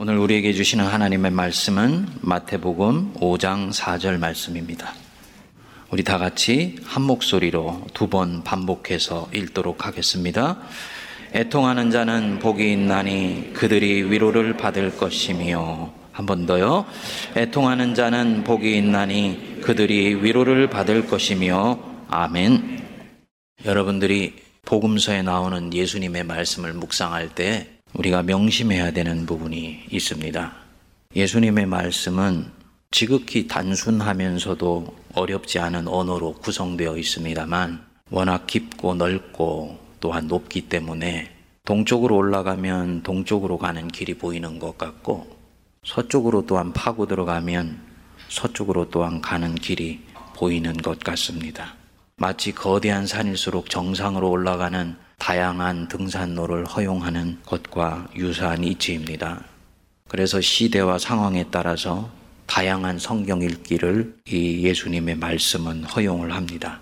오늘 우리에게 주시는 하나님의 말씀은 마태복음 5장 4절 말씀입니다. 우리 다 같이 한 목소리로 두 번 반복해서 읽도록 하겠습니다. 애통하는 자는 복이 있나니 그들이 위로를 받을 것이며 한 번 더요. 애통하는 자는 복이 있나니 그들이 위로를 받을 것이며 아멘. 여러분들이 복음서에 나오는 예수님의 말씀을 묵상할 때 우리가 명심해야 되는 부분이 있습니다. 예수님의 말씀은 지극히 단순하면서도 어렵지 않은 언어로 구성되어 있습니다만 워낙 깊고 넓고 또한 높기 때문에 동쪽으로 올라가면 동쪽으로 가는 길이 보이는 것 같고 서쪽으로 또한 파고 들어가면 서쪽으로 또한 가는 길이 보이는 것 같습니다. 마치 거대한 산일수록 정상으로 올라가는 다양한 등산로를 허용하는 것과 유사한 이치입니다. 그래서 시대와 상황에 따라서 다양한 성경 읽기를 이 예수님의 말씀은 허용을 합니다.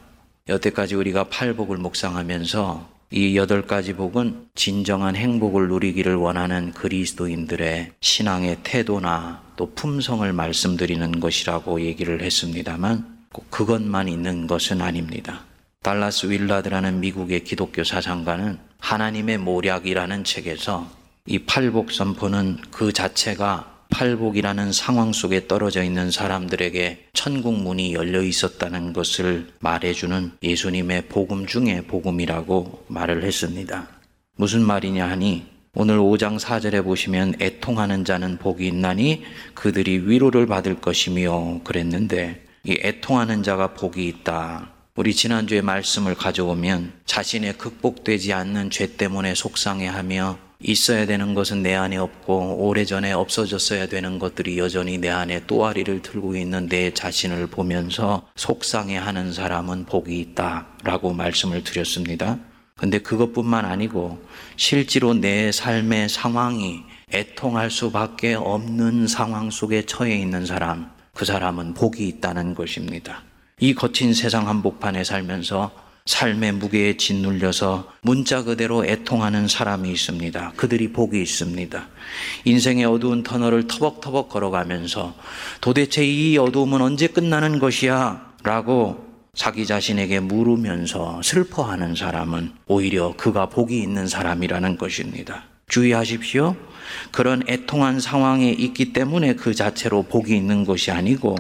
여태까지 우리가 팔복을 묵상하면서 이 여덟 가지 복은 진정한 행복을 누리기를 원하는 그리스도인들의 신앙의 태도나 또 품성을 말씀드리는 것이라고 얘기를 했습니다만 꼭 그것만 있는 것은 아닙니다. 달라스 윌라드라는 미국의 기독교 사상가는 하나님의 모략이라는 책에서 이 팔복 선포는 그 자체가 팔복이라는 상황 속에 떨어져 있는 사람들에게 천국 문이 열려 있었다는 것을 말해주는 예수님의 복음 중의 복음이라고 말을 했습니다. 무슨 말이냐 하니 오늘 5장 4절에 보시면 애통하는 자는 복이 있나니 그들이 위로를 받을 것이며 그랬는데 이 애통하는 자가 복이 있다. 우리 지난주에 말씀을 가져오면 자신의 극복되지 않는 죄 때문에 속상해하며 있어야 되는 것은 내 안에 없고 오래전에 없어졌어야 되는 것들이 여전히 내 안에 또아리를 들고 있는 내 자신을 보면서 속상해하는 사람은 복이 있다 라고 말씀을 드렸습니다. 근데 그것뿐만 아니고 실제로 내 삶의 상황이 애통할 수밖에 없는 상황 속에 처해 있는 사람, 그 사람은 복이 있다는 것입니다. 이 거친 세상 한복판에 살면서 삶의 무게에 짓눌려서 문자 그대로 애통하는 사람이 있습니다. 그들이 복이 있습니다. 인생의 어두운 터널을 터벅터벅 걸어가면서 도대체 이 어두움은 언제 끝나는 것이야? 라고 자기 자신에게 물으면서 슬퍼하는 사람은 오히려 그가 복이 있는 사람이라는 것입니다. 주의하십시오. 그런 애통한 상황에 있기 때문에 그 자체로 복이 있는 것이 아니고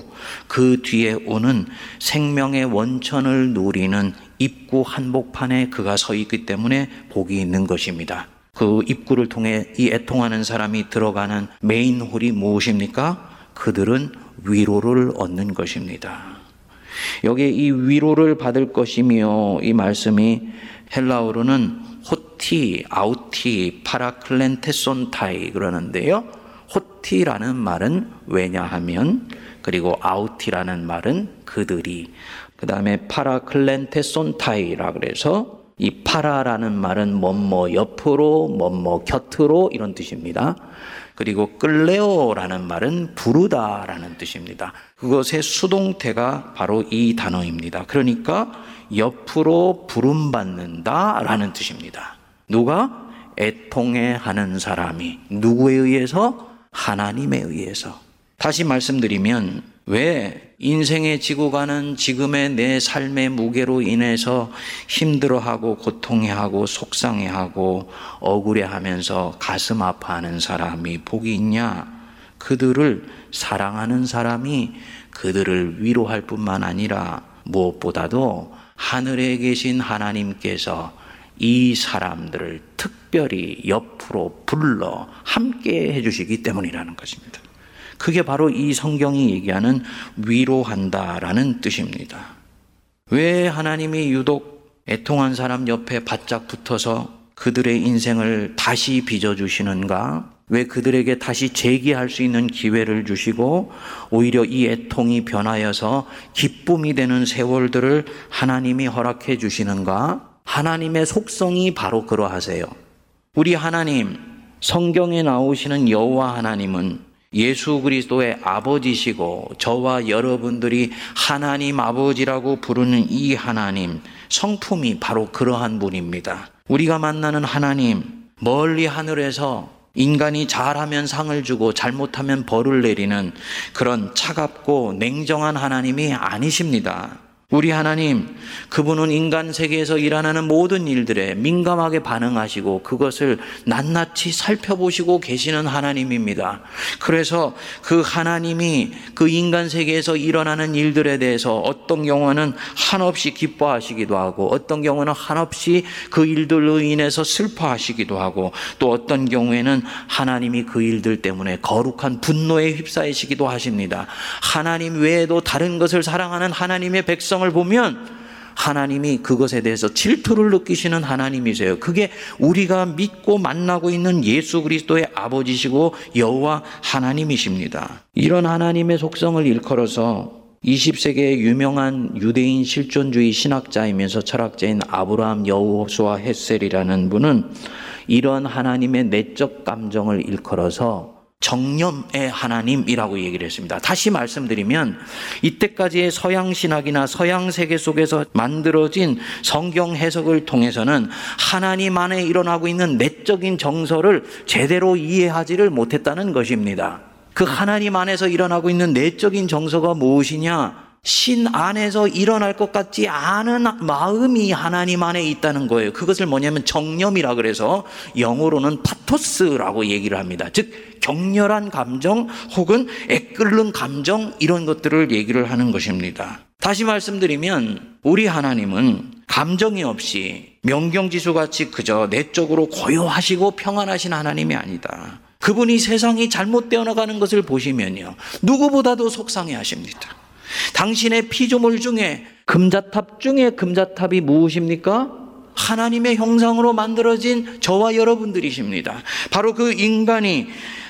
그 뒤에 오는 생명의 원천을 누리는 입구 한복판에 그가 서 있기 때문에 복이 있는 것입니다. 그 입구를 통해 이 애통하는 사람이 들어가는 메인 홀이 무엇입니까? 그들은 위로를 얻는 것입니다. 여기에 이 위로를 받을 것이며 이 말씀이 헬라어로는 ὅτι, αὐτοὶ, παρακληθήσονται 그러는데요. ὅτι라는 말은 왜냐하면 그리고 αὐτοὶ라는 말은 그들이 그 다음에 παρακληθήσονται라 그래서 이 παρά라는 말은 뭐뭐 옆으로 뭐뭐 곁으로 이런 뜻입니다. 그리고 끌레오라는 말은 부르다라는 뜻입니다. 그것의 수동태가 바로 이 단어입니다. 그러니까 옆으로 부름받는다라는 뜻입니다. 누가 애통해 하는 사람이 누구에 의해서 하나님에 의해서 다시 말씀드리면 왜 인생에 지고 가는 지금의 내 삶의 무게로 인해서 힘들어하고 고통해하고 속상해하고 억울해하면서 가슴 아파하는 사람이 복이 있냐? 그들을 사랑하는 사람이 그들을 위로할 뿐만 아니라 무엇보다도 하늘에 계신 하나님께서 이 사람들을 특별히 옆으로 불러 함께 해주시기 때문이라는 것입니다. 그게 바로 이 성경이 얘기하는 위로한다라는 뜻입니다. 왜 하나님이 유독 애통한 사람 옆에 바짝 붙어서 그들의 인생을 다시 빚어주시는가? 왜 그들에게 다시 재기할 수 있는 기회를 주시고 오히려 이 애통이 변하여서 기쁨이 되는 세월들을 하나님이 허락해 주시는가? 하나님의 속성이 바로 그러하세요. 우리 하나님, 성경에 나오시는 여호와 하나님은 예수 그리스도의 아버지시고 저와 여러분들이 하나님 아버지라고 부르는 이 하나님, 성품이 바로 그러한 분입니다. 우리가 만나는 하나님, 멀리 하늘에서 인간이 잘하면 상을 주고 잘못하면 벌을 내리는 그런 차갑고 냉정한 하나님이 아니십니다. 우리 하나님, 그분은 인간 세계에서 일어나는 모든 일들에 민감하게 반응하시고 그것을 낱낱이 살펴보시고 계시는 하나님입니다. 그래서 그 하나님이 그 인간 세계에서 일어나는 일들에 대해서 어떤 경우는 한없이 기뻐하시기도 하고 어떤 경우는 한없이 그 일들로 인해서 슬퍼하시기도 하고 또 어떤 경우에는 하나님이 그 일들 때문에 거룩한 분노에 휩싸이시기도 하십니다. 하나님 외에도 다른 것을 사랑하는 하나님의 백성 백성을 보면 하나님이 그것에 대해서 질투를 느끼시는 하나님이세요. 그게 우리가 믿고 만나고 있는 예수 그리스도의 아버지시고 여호와 하나님이십니다. 이런 하나님의 속성을 일컬어서 20세기의 유명한 유대인 실존주의 신학자이면서 철학자인 아브라함 여호수아 햇셀이라는 분은 이런 하나님의 내적 감정을 일컬어서 정념의 하나님이라고 얘기를 했습니다. 다시 말씀드리면 이때까지의 서양 신학이나 서양 세계 속에서 만들어진 성경 해석을 통해서는 하나님 안에 일어나고 있는 내적인 정서를 제대로 이해하지를 못했다는 것입니다. 그 하나님 안에서 일어나고 있는 내적인 정서가 무엇이냐? 신 안에서 일어날 것 같지 않은 마음이 하나님 안에 있다는 거예요. 그것을 뭐냐면 정념이라 그래서 영어로는 파토스라고 얘기를 합니다. 즉 격렬한 감정 혹은 애끓는 감정 이런 것들을 얘기를 하는 것입니다. 다시 말씀드리면 우리 하나님은 감정이 없이 명경지수 같이 그저 내적으로 고요하시고 평안하신 하나님이 아니다. 그분이 세상이 잘못되어 나가는 것을 보시면요. 누구보다도 속상해 하십니다. 당신의 피조물 중에 금자탑 중에 금자탑이 무엇입니까? 하나님의 형상으로 만들어진 저와 여러분들이십니다. 바로 그 인간이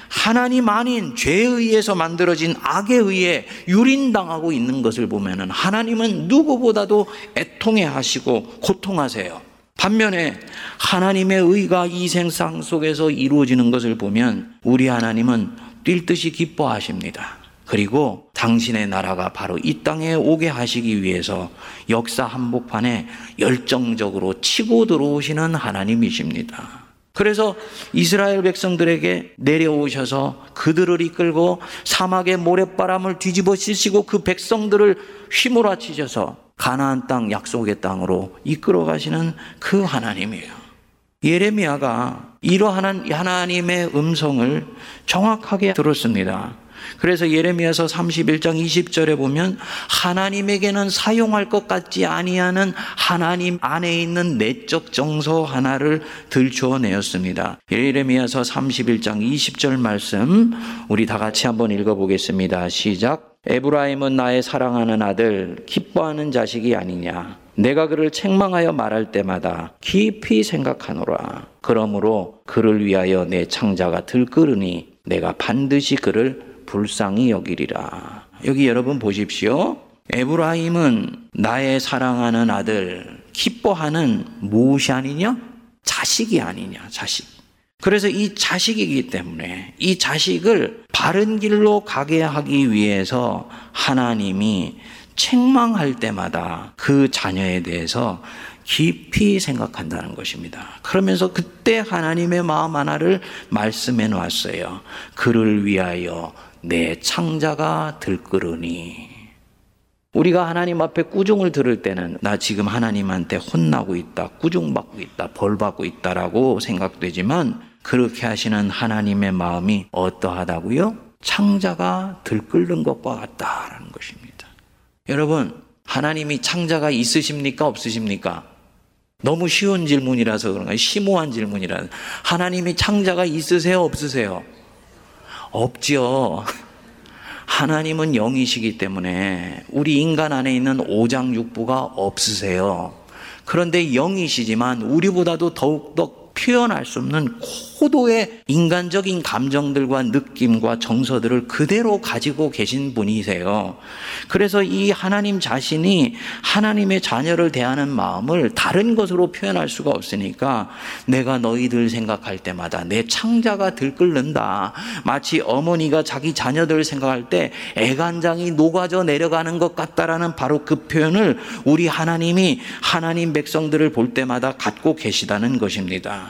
하나님 아닌 죄에 의해서 만들어진 악에 의해 유린당하고 있는 것을 보면은 하나님은 누구보다도 애통해 하시고 고통하세요. 반면에 하나님의 의가 이 생상 속에서 이루어지는 것을 보면 우리 하나님은 뛸 듯이 기뻐하십니다. 그리고 당신의 나라가 바로 이 땅에 오게 하시기 위해서 역사 한복판에 열정적으로 치고 들어오시는 하나님이십니다. 그래서 이스라엘 백성들에게 내려오셔서 그들을 이끌고 사막의 모래바람을 뒤집어 씌시고 그 백성들을 휘몰아치셔서 가나안 땅 약속의 땅으로 이끌어 가시는 그 하나님이에요. 예레미야가 이러한 하나님의 음성을 정확하게 들었습니다. 그래서 예레미야서 31장 20절에 보면 하나님에게는 사용할 것 같지 아니하는 하나님 안에 있는 내적 정서 하나를 들추어 내었습니다. 예레미야서 31장 20절 말씀 우리 다 같이 한번 읽어 보겠습니다. 시작. 에브라임은 나의 사랑하는 아들 기뻐하는 자식이 아니냐 내가 그를 책망하여 말할 때마다 깊이 생각하노라. 그러므로 그를 위하여 내 창자가 들끓으니 내가 반드시 그를 불쌍히 여기리라. 여기 여러분 보십시오. 에브라임은 나의 사랑하는 아들, 기뻐하는 무엇이 아니냐? 자식이 아니냐, 자식. 그래서 이 자식이기 때문에 이 자식을 바른 길로 가게 하기 위해서 하나님이 책망할 때마다 그 자녀에 대해서 깊이 생각한다는 것입니다. 그러면서 그때 하나님의 마음 하나를 말씀해 놨어요. 그를 위하여 내 창자가 들끓으니 우리가 하나님 앞에 꾸중을 들을 때는 나 지금 하나님한테 혼나고 있다, 꾸중받고 있다, 벌받고 있다라고 생각되지만 그렇게 하시는 하나님의 마음이 어떠하다고요? 창자가 들끓는 것과 같다라는 것입니다. 여러분, 하나님이 창자가 있으십니까? 없으십니까? 너무 쉬운 질문이라서 그런가요? 심오한 질문이라. 하나님이 창자가 있으세요? 없으세요? 없죠. 하나님은 영이시기 때문에 우리 인간 안에 있는 오장육부가 없으세요. 그런데 영이시지만 우리보다도 더욱더 표현할 수 없는 고도의 인간적인 감정들과 느낌과 정서들을 그대로 가지고 계신 분이세요. 그래서 이 하나님 자신이 하나님의 자녀를 대하는 마음을 다른 것으로 표현할 수가 없으니까 내가 너희들 생각할 때마다 내 창자가 들끓는다. 마치 어머니가 자기 자녀들 생각할 때 애간장이 녹아져 내려가는 것 같다라는 바로 그 표현을 우리 하나님이 하나님 백성들을 볼 때마다 갖고 계시다는 것입니다.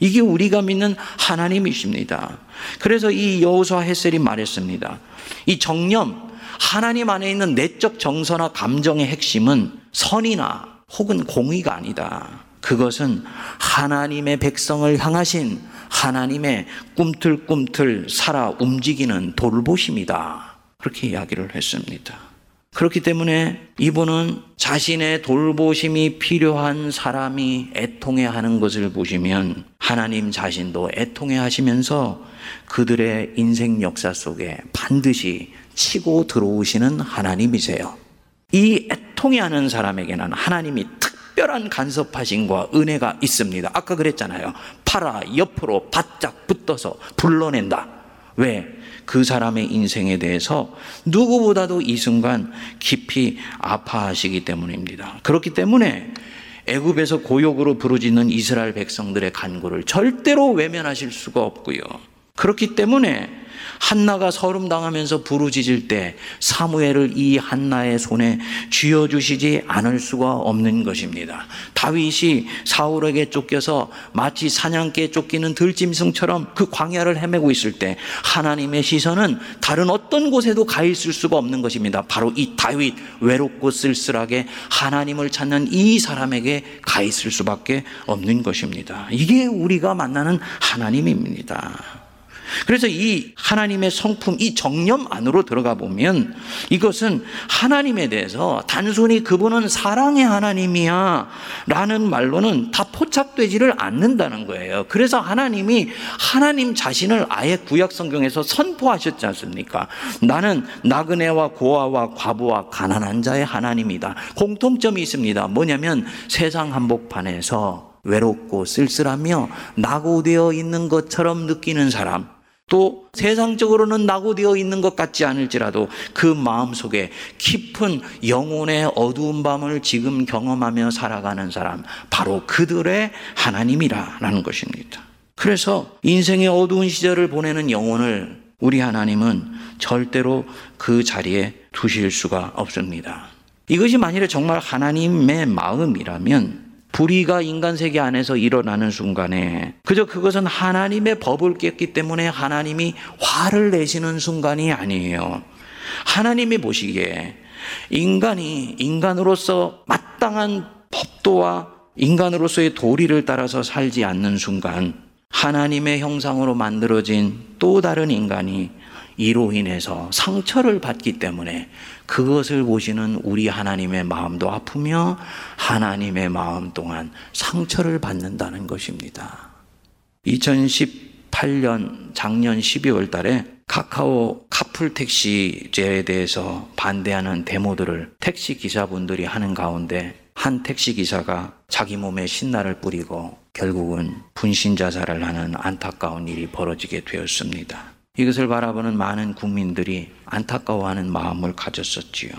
이게 우리가 믿는 하나님이십니다. 그래서 이 여호수아 헤셀이 말했습니다. 이 정념 하나님 안에 있는 내적 정서나 감정의 핵심은 선이나 혹은 공의가 아니다. 그것은 하나님의 백성을 향하신 하나님의 꿈틀꿈틀 살아 움직이는 돌보심이다. 그렇게 이야기를 했습니다. 그렇기 때문에 이분은 자신의 돌보심이 필요한 사람이 애통해 하는 것을 보시면 하나님 자신도 애통해 하시면서 그들의 인생 역사 속에 반드시 치고 들어오시는 하나님이세요. 이 애통해 하는 사람에게는 하나님이 특별한 간섭하심과 은혜가 있습니다. 아까 그랬잖아요. 팔아 옆으로 바짝 붙어서 불러낸다. 왜? 그 사람의 인생에 대해서 누구보다도 이 순간 깊이 아파하시기 때문입니다. 그렇기 때문에 애굽에서 고욕으로 부르짖는 이스라엘 백성들의 간구를 절대로 외면하실 수가 없고요. 그렇기 때문에 한나가 서름 당하면서 부르짖을 때 사무엘을 이 한나의 손에 쥐어 주시지 않을 수가 없는 것입니다. 다윗이 사울에게 쫓겨서 마치 사냥개에 쫓기는 들짐승처럼 그 광야를 헤매고 있을 때 하나님의 시선은 다른 어떤 곳에도 가 있을 수가 없는 것입니다. 바로 이 다윗 외롭고 쓸쓸하게 하나님을 찾는 이 사람에게 가 있을 수밖에 없는 것입니다. 이게 우리가 만나는 하나님입니다. 그래서 이 하나님의 성품, 이 정념 안으로 들어가 보면 이것은 하나님에 대해서 단순히 그분은 사랑의 하나님이야 라는 말로는 다 포착되지를 않는다는 거예요. 그래서 하나님이 하나님 자신을 아예 구약 성경에서 선포하셨지 않습니까? 나는 나그네와 고아와 과부와 가난한 자의 하나님이다. 공통점이 있습니다. 뭐냐면 세상 한복판에서 외롭고 쓸쓸하며 낙오되어 있는 것처럼 느끼는 사람, 또 세상적으로는 낙오되어 있는 것 같지 않을지라도 그 마음 속에 깊은 영혼의 어두운 밤을 지금 경험하며 살아가는 사람, 바로 그들의 하나님이라는 것입니다. 그래서 인생의 어두운 시절을 보내는 영혼을 우리 하나님은 절대로 그 자리에 두실 수가 없습니다. 이것이 만일에 정말 하나님의 마음이라면 불의가 인간 세계 안에서 일어나는 순간에 그저 그것은 하나님의 법을 깼기 때문에 하나님이 화를 내시는 순간이 아니에요. 하나님이 보시기에 인간이 인간으로서 마땅한 법도와 인간으로서의 도리를 따라서 살지 않는 순간 하나님의 형상으로 만들어진 또 다른 인간이 이로 인해서 상처를 받기 때문에 그것을 보시는 우리 하나님의 마음도 아프며 하나님의 마음 동안 상처를 받는다는 것입니다. 2018년 작년 12월 달에 카카오 카풀 택시제에 대해서 반대하는 데모들을 택시 기사분들이 하는 가운데 한 택시 기사가 자기 몸에 신나를 뿌리고 결국은 분신 자살을 하는 안타까운 일이 벌어지게 되었습니다. 이것을 바라보는 많은 국민들이 안타까워하는 마음을 가졌었지요.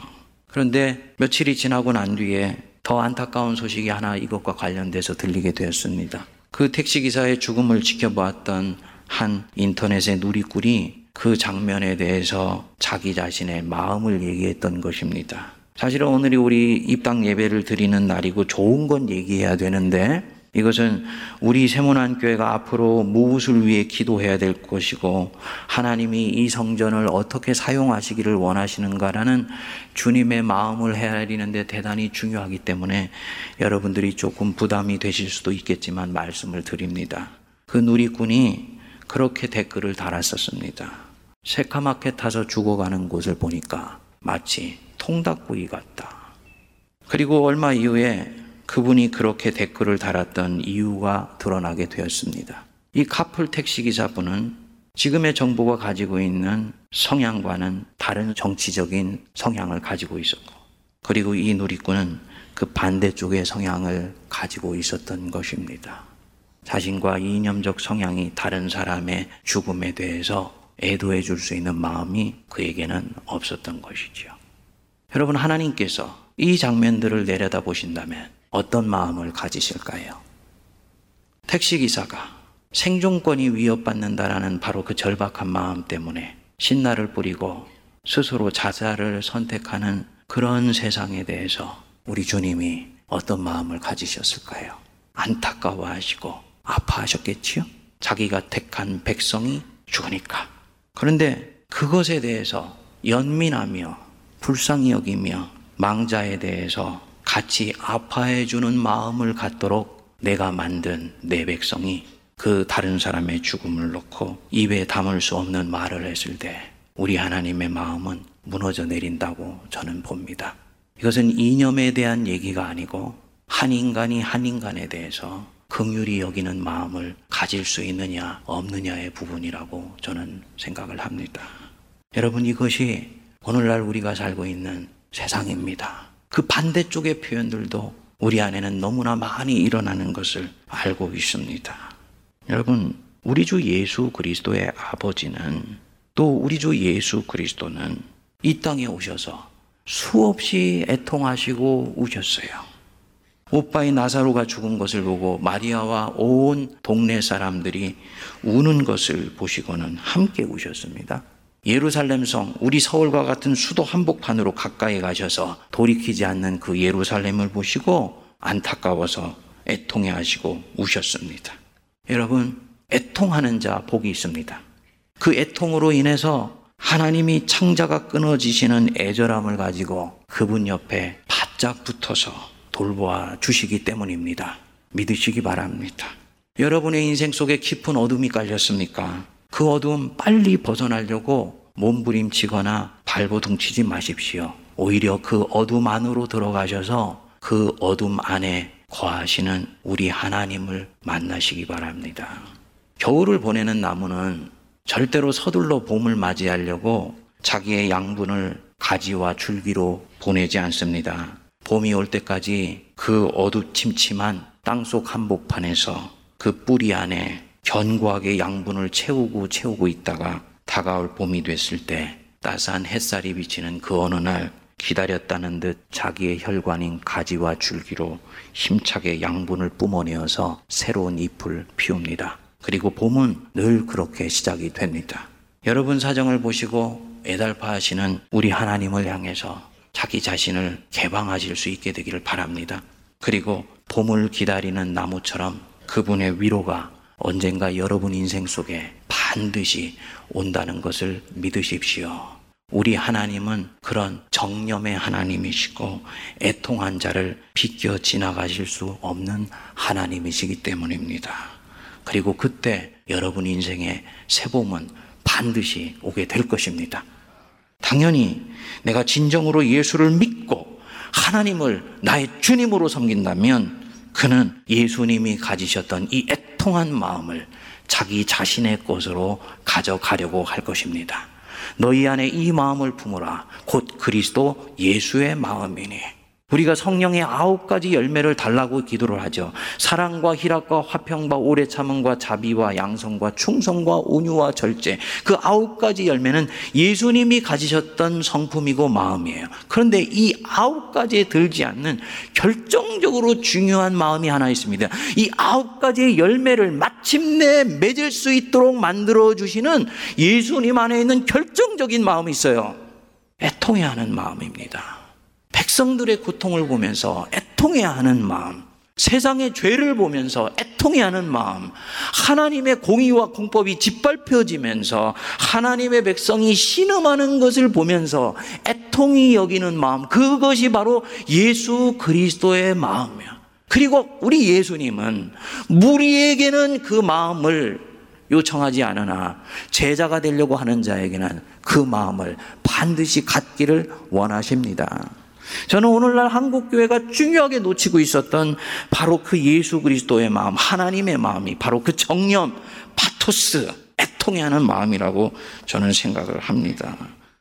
그런데 며칠이 지나고 난 뒤에 더 안타까운 소식이 하나 이것과 관련돼서 들리게 되었습니다. 그 택시기사의 죽음을 지켜보았던 한 인터넷의 누리꾼이 그 장면에 대해서 자기 자신의 마음을 얘기했던 것입니다. 사실은 오늘이 우리 입당 예배를 드리는 날이고 좋은 건 얘기해야 되는데 이것은 우리 세문안 교회가 앞으로 무엇을 위해 기도해야 될 것이고 하나님이 이 성전을 어떻게 사용하시기를 원하시는가라는 주님의 마음을 헤아리는데 대단히 중요하기 때문에 여러분들이 조금 부담이 되실 수도 있겠지만 말씀을 드립니다. 그 누리꾼이 그렇게 댓글을 달았었습니다. 새카맣게 타서 죽어가는 곳을 보니까 마치 통닭구이 같다. 그리고 얼마 이후에 그분이 그렇게 댓글을 달았던 이유가 드러나게 되었습니다. 이 카풀 택시 기사분은 지금의 정부가 가지고 있는 성향과는 다른 정치적인 성향을 가지고 있었고, 그리고 이 누리꾼은 그 반대쪽의 성향을 가지고 있었던 것입니다. 자신과 이념적 성향이 다른 사람의 죽음에 대해서 애도해 줄 수 있는 마음이 그에게는 없었던 것이죠. 여러분, 하나님께서 이 장면들을 내려다 보신다면 어떤 마음을 가지실까요? 택시기사가 생존권이 위협받는다라는 바로 그 절박한 마음 때문에 신나를 뿌리고 스스로 자살을 선택하는 그런 세상에 대해서 우리 주님이 어떤 마음을 가지셨을까요? 안타까워하시고 아파하셨겠지요? 자기가 택한 백성이 죽으니까. 그런데 그것에 대해서 연민하며 불쌍히 여기며 망자에 대해서 같이 아파해 주는 마음을 갖도록 내가 만든 내 백성이 그 다른 사람의 죽음을 놓고 입에 담을 수 없는 말을 했을 때 우리 하나님의 마음은 무너져 내린다고 저는 봅니다. 이것은 이념에 대한 얘기가 아니고 한 인간이 한 인간에 대해서 긍휼히 여기는 마음을 가질 수 있느냐 없느냐의 부분이라고 저는 생각을 합니다. 여러분 이것이 오늘날 우리가 살고 있는 세상입니다. 그 반대쪽의 표현들도 우리 안에는 너무나 많이 일어나는 것을 알고 있습니다. 여러분, 우리 주 예수 그리스도의 아버지는 또 우리 주 예수 그리스도는 이 땅에 오셔서 수없이 애통하시고 우셨어요. 오빠의 나사로가 죽은 것을 보고 마리아와 온 동네 사람들이 우는 것을 보시고는 함께 우셨습니다. 예루살렘 성, 우리 서울과 같은 수도 한복판으로 가까이 가셔서 돌이키지 않는 그 예루살렘을 보시고 안타까워서 애통해 하시고 우셨습니다. 여러분, 애통하는 자 복이 있습니다. 그 애통으로 인해서 하나님이 창자가 끊어지시는 애절함을 가지고 그분 옆에 바짝 붙어서 돌보아 주시기 때문입니다. 믿으시기 바랍니다. 여러분의 인생 속에 깊은 어둠이 깔렸습니까? 그 어둠 빨리 벗어나려고 몸부림치거나 발버둥치지 마십시오. 오히려 그 어둠 안으로 들어가셔서 그 어둠 안에 거하시는 우리 하나님을 만나시기 바랍니다. 겨울을 보내는 나무는 절대로 서둘러 봄을 맞이하려고 자기의 양분을 가지와 줄기로 보내지 않습니다. 봄이 올 때까지 그 어두침침한 땅속 한복판에서 그 뿌리 안에 견고하게 양분을 채우고 채우고 있다가 다가올 봄이 됐을 때 따스한 햇살이 비치는 그 어느 날 기다렸다는 듯 자기의 혈관인 가지와 줄기로 힘차게 양분을 뿜어내어서 새로운 잎을 피웁니다. 그리고 봄은 늘 그렇게 시작이 됩니다. 여러분 사정을 보시고 애달파하시는 우리 하나님을 향해서 자기 자신을 개방하실 수 있게 되기를 바랍니다. 그리고 봄을 기다리는 나무처럼 그분의 위로가 언젠가 여러분 인생 속에 반드시 온다는 것을 믿으십시오. 우리 하나님은 그런 정념의 하나님이시고 애통한 자를 비껴 지나가실 수 없는 하나님이시기 때문입니다. 그리고 그때 여러분 인생의 새봄은 반드시 오게 될 것입니다. 당연히 내가 진정으로 예수를 믿고 하나님을 나의 주님으로 섬긴다면 그는 예수님이 가지셨던 이 애통 한 마음을 자기 자신의 것으로 가져가려고 할 것입니다. 너희 안에 이 마음을 품으라. 곧 그리스도 예수의 마음이니. 우리가 성령의 아홉 가지 열매를 달라고 기도를 하죠. 사랑과 희락과 화평과 오래 참음과 자비와 양성과 충성과 온유와 절제. 그 아홉 가지 열매는 예수님이 가지셨던 성품이고 마음이에요. 그런데 이 아홉 가지에 들지 않는 결정적으로 중요한 마음이 하나 있습니다. 이 아홉 가지의 열매를 마침내 맺을 수 있도록 만들어 주시는 예수님 안에 있는 결정적인 마음이 있어요. 애통해 하는 마음입니다. 백성들의 고통을 보면서 애통해야 하는 마음, 세상의 죄를 보면서 애통해야 하는 마음, 하나님의 공의와 공법이 짓밟혀지면서 하나님의 백성이 신음하는 것을 보면서 애통이 여기는 마음, 그것이 바로 예수 그리스도의 마음이야. 그리고 우리 예수님은 무리에게는 그 마음을 요청하지 않으나 제자가 되려고 하는 자에게는 그 마음을 반드시 갖기를 원하십니다. 저는 오늘날 한국 교회가 중요하게 놓치고 있었던 바로 그 예수 그리스도의 마음, 하나님의 마음이 바로 그 정념, 파토스, 애통해 하는 마음이라고 저는 생각을 합니다.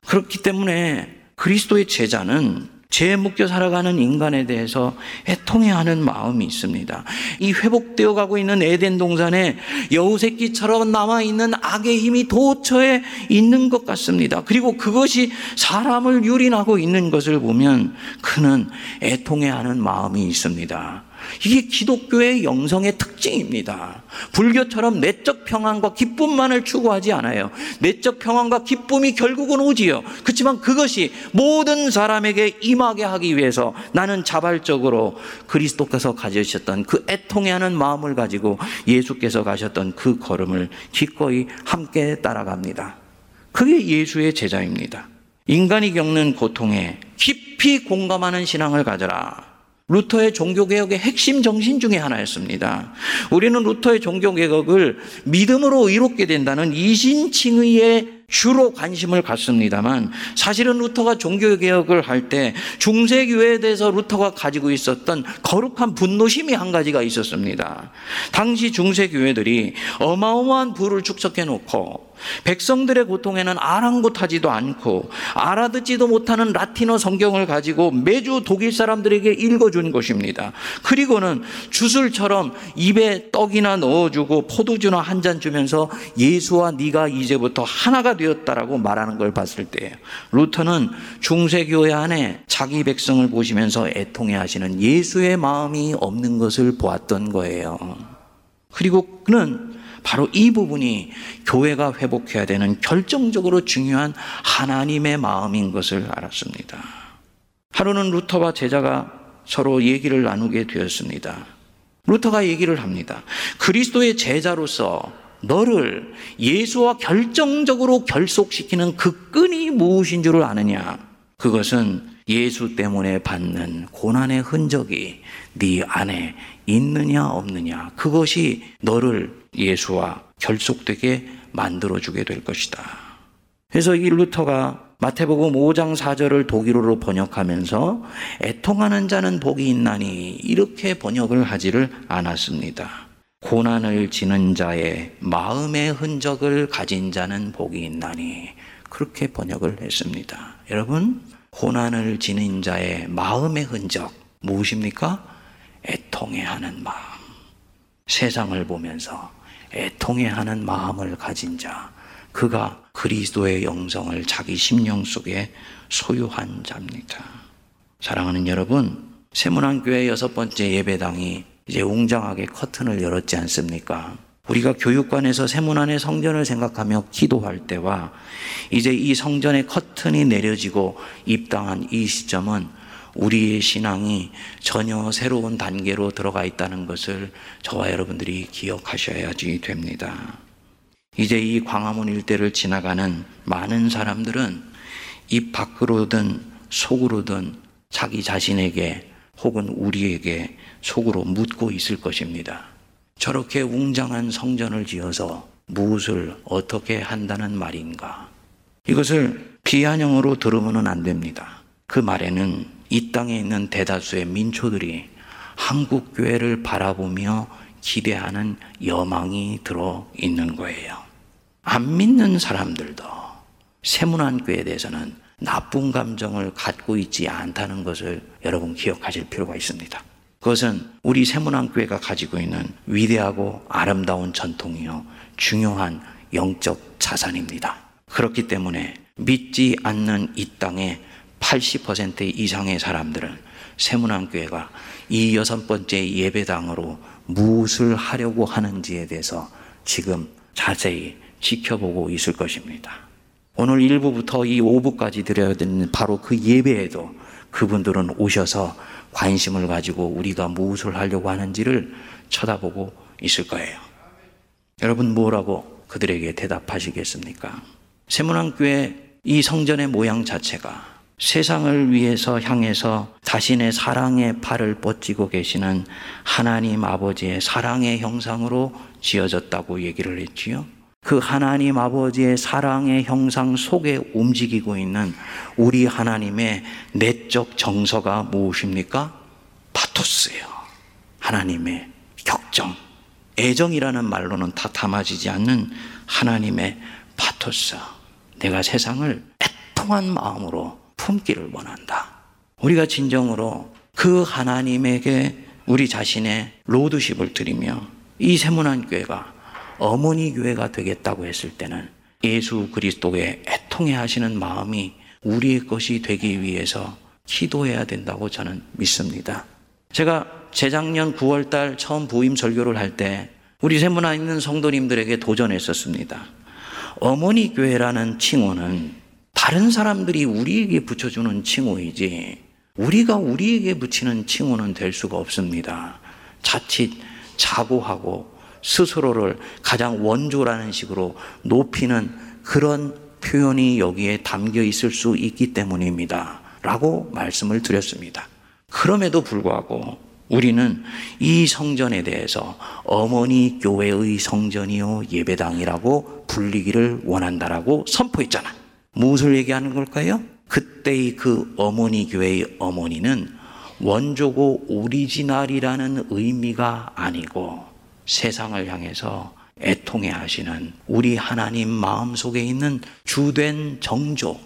그렇기 때문에 그리스도의 제자는 죄에 묶여 살아가는 인간에 대해서 애통해 하는 마음이 있습니다. 이 회복되어 가고 있는 에덴 동산에 여우새끼처럼 남아 있는 악의 힘이 도처에 있는 것 같습니다. 그리고 그것이 사람을 유린하고 있는 것을 보면 그는 애통해 하는 마음이 있습니다. 이게 기독교의 영성의 특징입니다. 불교처럼 내적 평안과 기쁨만을 추구하지 않아요. 내적 평안과 기쁨이 결국은 오지요. 그렇지만 그것이 모든 사람에게 임하게 하기 위해서 나는 자발적으로 그리스도께서 가지셨던 그 애통해 하는 마음을 가지고 예수께서 가셨던 그 걸음을 기꺼이 함께 따라갑니다. 그게 예수의 제자입니다. 인간이 겪는 고통에 깊이 공감하는 신앙을 가져라. 루터의 종교개혁의 핵심 정신 중의 하나였습니다. 우리는 루터의 종교개혁을 믿음으로 의롭게 된다는 이신칭의의 주로 관심을 갖습니다만 사실은 루터가 종교개혁을 할 때 중세교회에 대해서 루터가 가지고 있었던 거룩한 분노심이 한 가지가 있었습니다. 당시 중세교회들이 어마어마한 부를 축적해 놓고 백성들의 고통에는 아랑곳하지도 않고 알아듣지도 못하는 라틴어 성경을 가지고 매주 독일 사람들에게 읽어준 것입니다. 그리고는 주술처럼 입에 떡이나 넣어주고 포도주나 한 잔 주면서 예수와 네가 이제부터 하나가 되 었다라고 말하는 걸 봤을 때예요. 루터는 중세교회 안에 자기 백성을 보시면서 애통해 하시는 예수의 마음이 없는 것을 보았던 거예요. 그리고 그는 바로 이 부분이 교회가 회복해야 되는 결정적으로 중요한 하나님의 마음인 것을 알았습니다. 하루는 루터와 제자가 서로 얘기를 나누게 되었습니다. 루터가 얘기를 합니다. 그리스도의 제자로서 너를 예수와 결정적으로 결속시키는 그 끈이 무엇인 줄 아느냐? 그것은 예수 때문에 받는 고난의 흔적이 네 안에 있느냐 없느냐 그것이 너를 예수와 결속되게 만들어 주게 될 것이다. 그래서 이 루터가 마태복음 5장 4절을 독일어로 번역하면서 애통하는 자는 복이 있나니 이렇게 번역을 하지를 않았습니다. 고난을 지는 자의 마음의 흔적을 가진 자는 복이 있나니 그렇게 번역을 했습니다. 여러분, 고난을 지닌 자의 마음의 흔적 무엇입니까? 애통해하는 마음. 세상을 보면서 애통해하는 마음을 가진 자, 그가 그리스도의 영성을 자기 심령 속에 소유한 자입니다. 사랑하는 여러분, 세문안교회 여섯 번째 예배당이 이제 웅장하게 커튼을 열었지 않습니까? 우리가 교육관에서 세문안의 성전을 생각하며 기도할 때와 이제 이 성전의 커튼이 내려지고 입당한 이 시점은 우리의 신앙이 전혀 새로운 단계로 들어가 있다는 것을 저와 여러분들이 기억하셔야지 됩니다. 이제 이 광화문 일대를 지나가는 많은 사람들은 입 밖으로든 속으로든 자기 자신에게 혹은 우리에게 속으로 묻고 있을 것입니다. 저렇게 웅장한 성전을 지어서 무엇을 어떻게 한다는 말인가? 이것을 비아냥으로 들으면 안 됩니다. 그 말에는 이 땅에 있는 대다수의 민초들이 한국 교회를 바라보며 기대하는 여망이 들어 있는 거예요. 안 믿는 사람들도 세문안교에 대해서는 나쁜 감정을 갖고 있지 않다는 것을 여러분 기억하실 필요가 있습니다. 그것은 우리 세문안교회가 가지고 있는 위대하고 아름다운 전통이요. 중요한 영적 자산입니다. 그렇기 때문에 믿지 않는 이 땅에 80% 이상의 사람들은 세문안교회가 이 여섯 번째 예배당으로 무엇을 하려고 하는지에 대해서 지금 자세히 지켜보고 있을 것입니다. 오늘 1부부터 이 5부까지 드려야 되는 바로 그 예배에도 그분들은 오셔서 관심을 가지고 우리가 무엇을 하려고 하는지를 쳐다보고 있을 거예요. 여러분 뭐라고 그들에게 대답하시겠습니까? 세문안교회 이 성전의 모양 자체가 세상을 위해서 향해서 자신의 사랑의 팔을 뻗지고 계시는 하나님 아버지의 사랑의 형상으로 지어졌다고 얘기를 했지요. 그 하나님 아버지의 사랑의 형상 속에 움직이고 있는 우리 하나님의 내적 정서가 무엇입니까? 파토스예요. 하나님의 격정. 애정이라는 말로는 다 담아지지 않는 하나님의 파토스. 내가 세상을 애통한 마음으로 품기를 원한다. 우리가 진정으로 그 하나님에게 우리 자신의 로드십을 드리며 이 세문안 교회가 어머니 교회가 되겠다고 했을 때는 예수 그리스도의 애통해 하시는 마음이 우리의 것이 되기 위해서 기도해야 된다고 저는 믿습니다. 제가 재작년 9월 달 처음 부임 설교를 할 때 우리 세문화 있는 성도님들에게 도전했었습니다. 어머니 교회라는 칭호는 다른 사람들이 우리에게 붙여주는 칭호이지 우리가 우리에게 붙이는 칭호는 될 수가 없습니다. 자칫 자고하고 스스로를 가장 원조라는 식으로 높이는 그런 표현이 여기에 담겨 있을 수 있기 때문입니다. 라고 말씀을 드렸습니다. 그럼에도 불구하고 우리는 이 성전에 대해서 어머니 교회의 성전이요 예배당이라고 불리기를 원한다라고 선포했잖아. 무엇을 얘기하는 걸까요? 그때의 그 어머니 교회의 어머니는 원조고 오리지널이라는 의미가 아니고 세상을 향해서 애통해 하시는 우리 하나님 마음속에 있는 주된 정조,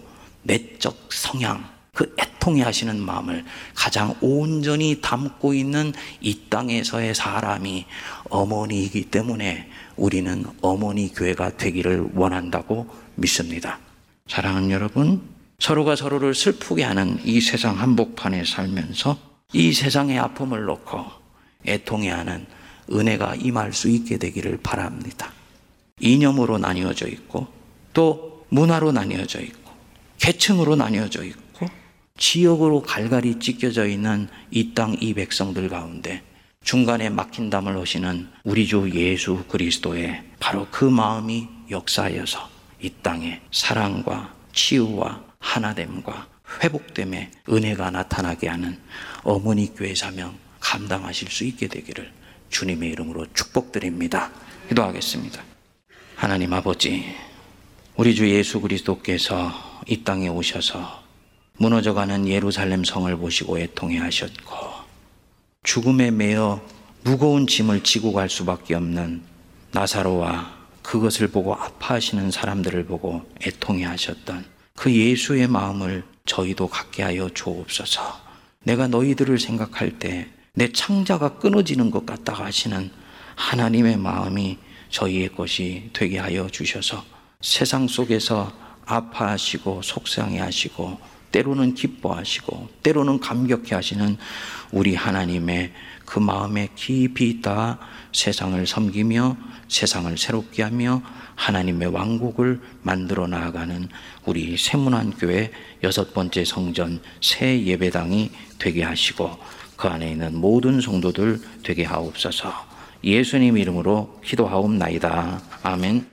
내적 성향, 그 애통해 하시는 마음을 가장 온전히 담고 있는 이 땅에서의 사람이 어머니이기 때문에 우리는 어머니 교회가 되기를 원한다고 믿습니다. 사랑하는 여러분, 서로가 서로를 슬프게 하는 이 세상 한복판에 살면서 이 세상의 아픔을 놓고 애통해 하는 은혜가 임할 수 있게 되기를 바랍니다. 이념으로 나뉘어져 있고 또 문화로 나뉘어져 있고 계층으로 나뉘어져 있고 지역으로 갈갈이 찢겨져 있는 이 땅 이 백성들 가운데 중간에 막힌 담을 오시는 우리 주 예수 그리스도의 바로 그 마음이 역사하여서 이 땅에 사랑과 치유와 하나됨과 회복됨의 은혜가 나타나게 하는 어머니 교회 사명 감당하실 수 있게 되기를 주님의 이름으로 축복드립니다. 기도하겠습니다. 하나님 아버지, 우리 주 예수 그리스도께서 이 땅에 오셔서 무너져가는 예루살렘 성을 보시고 애통해 하셨고, 죽음에 매여 무거운 짐을 지고 갈 수밖에 없는 나사로와 그것을 보고 아파하시는 사람들을 보고 애통해 하셨던 그 예수의 마음을 저희도 갖게 하여 주옵소서. 내가 너희들을 생각할 때 내 창자가 끊어지는 것 같다고 하시는 하나님의 마음이 저희의 것이 되게 하여 주셔서 세상 속에서 아파하시고 속상해 하시고 때로는 기뻐하시고 때로는 감격해 하시는 우리 하나님의 그 마음에 깊이 있다 세상을 섬기며 세상을 새롭게 하며 하나님의 왕국을 만들어 나아가는 우리 세문안 교회 여섯 번째 성전 새 예배당이 되게 하시고 그 안에 있는 모든 성도들 되게 하옵소서. 예수님 이름으로 기도하옵나이다. 아멘.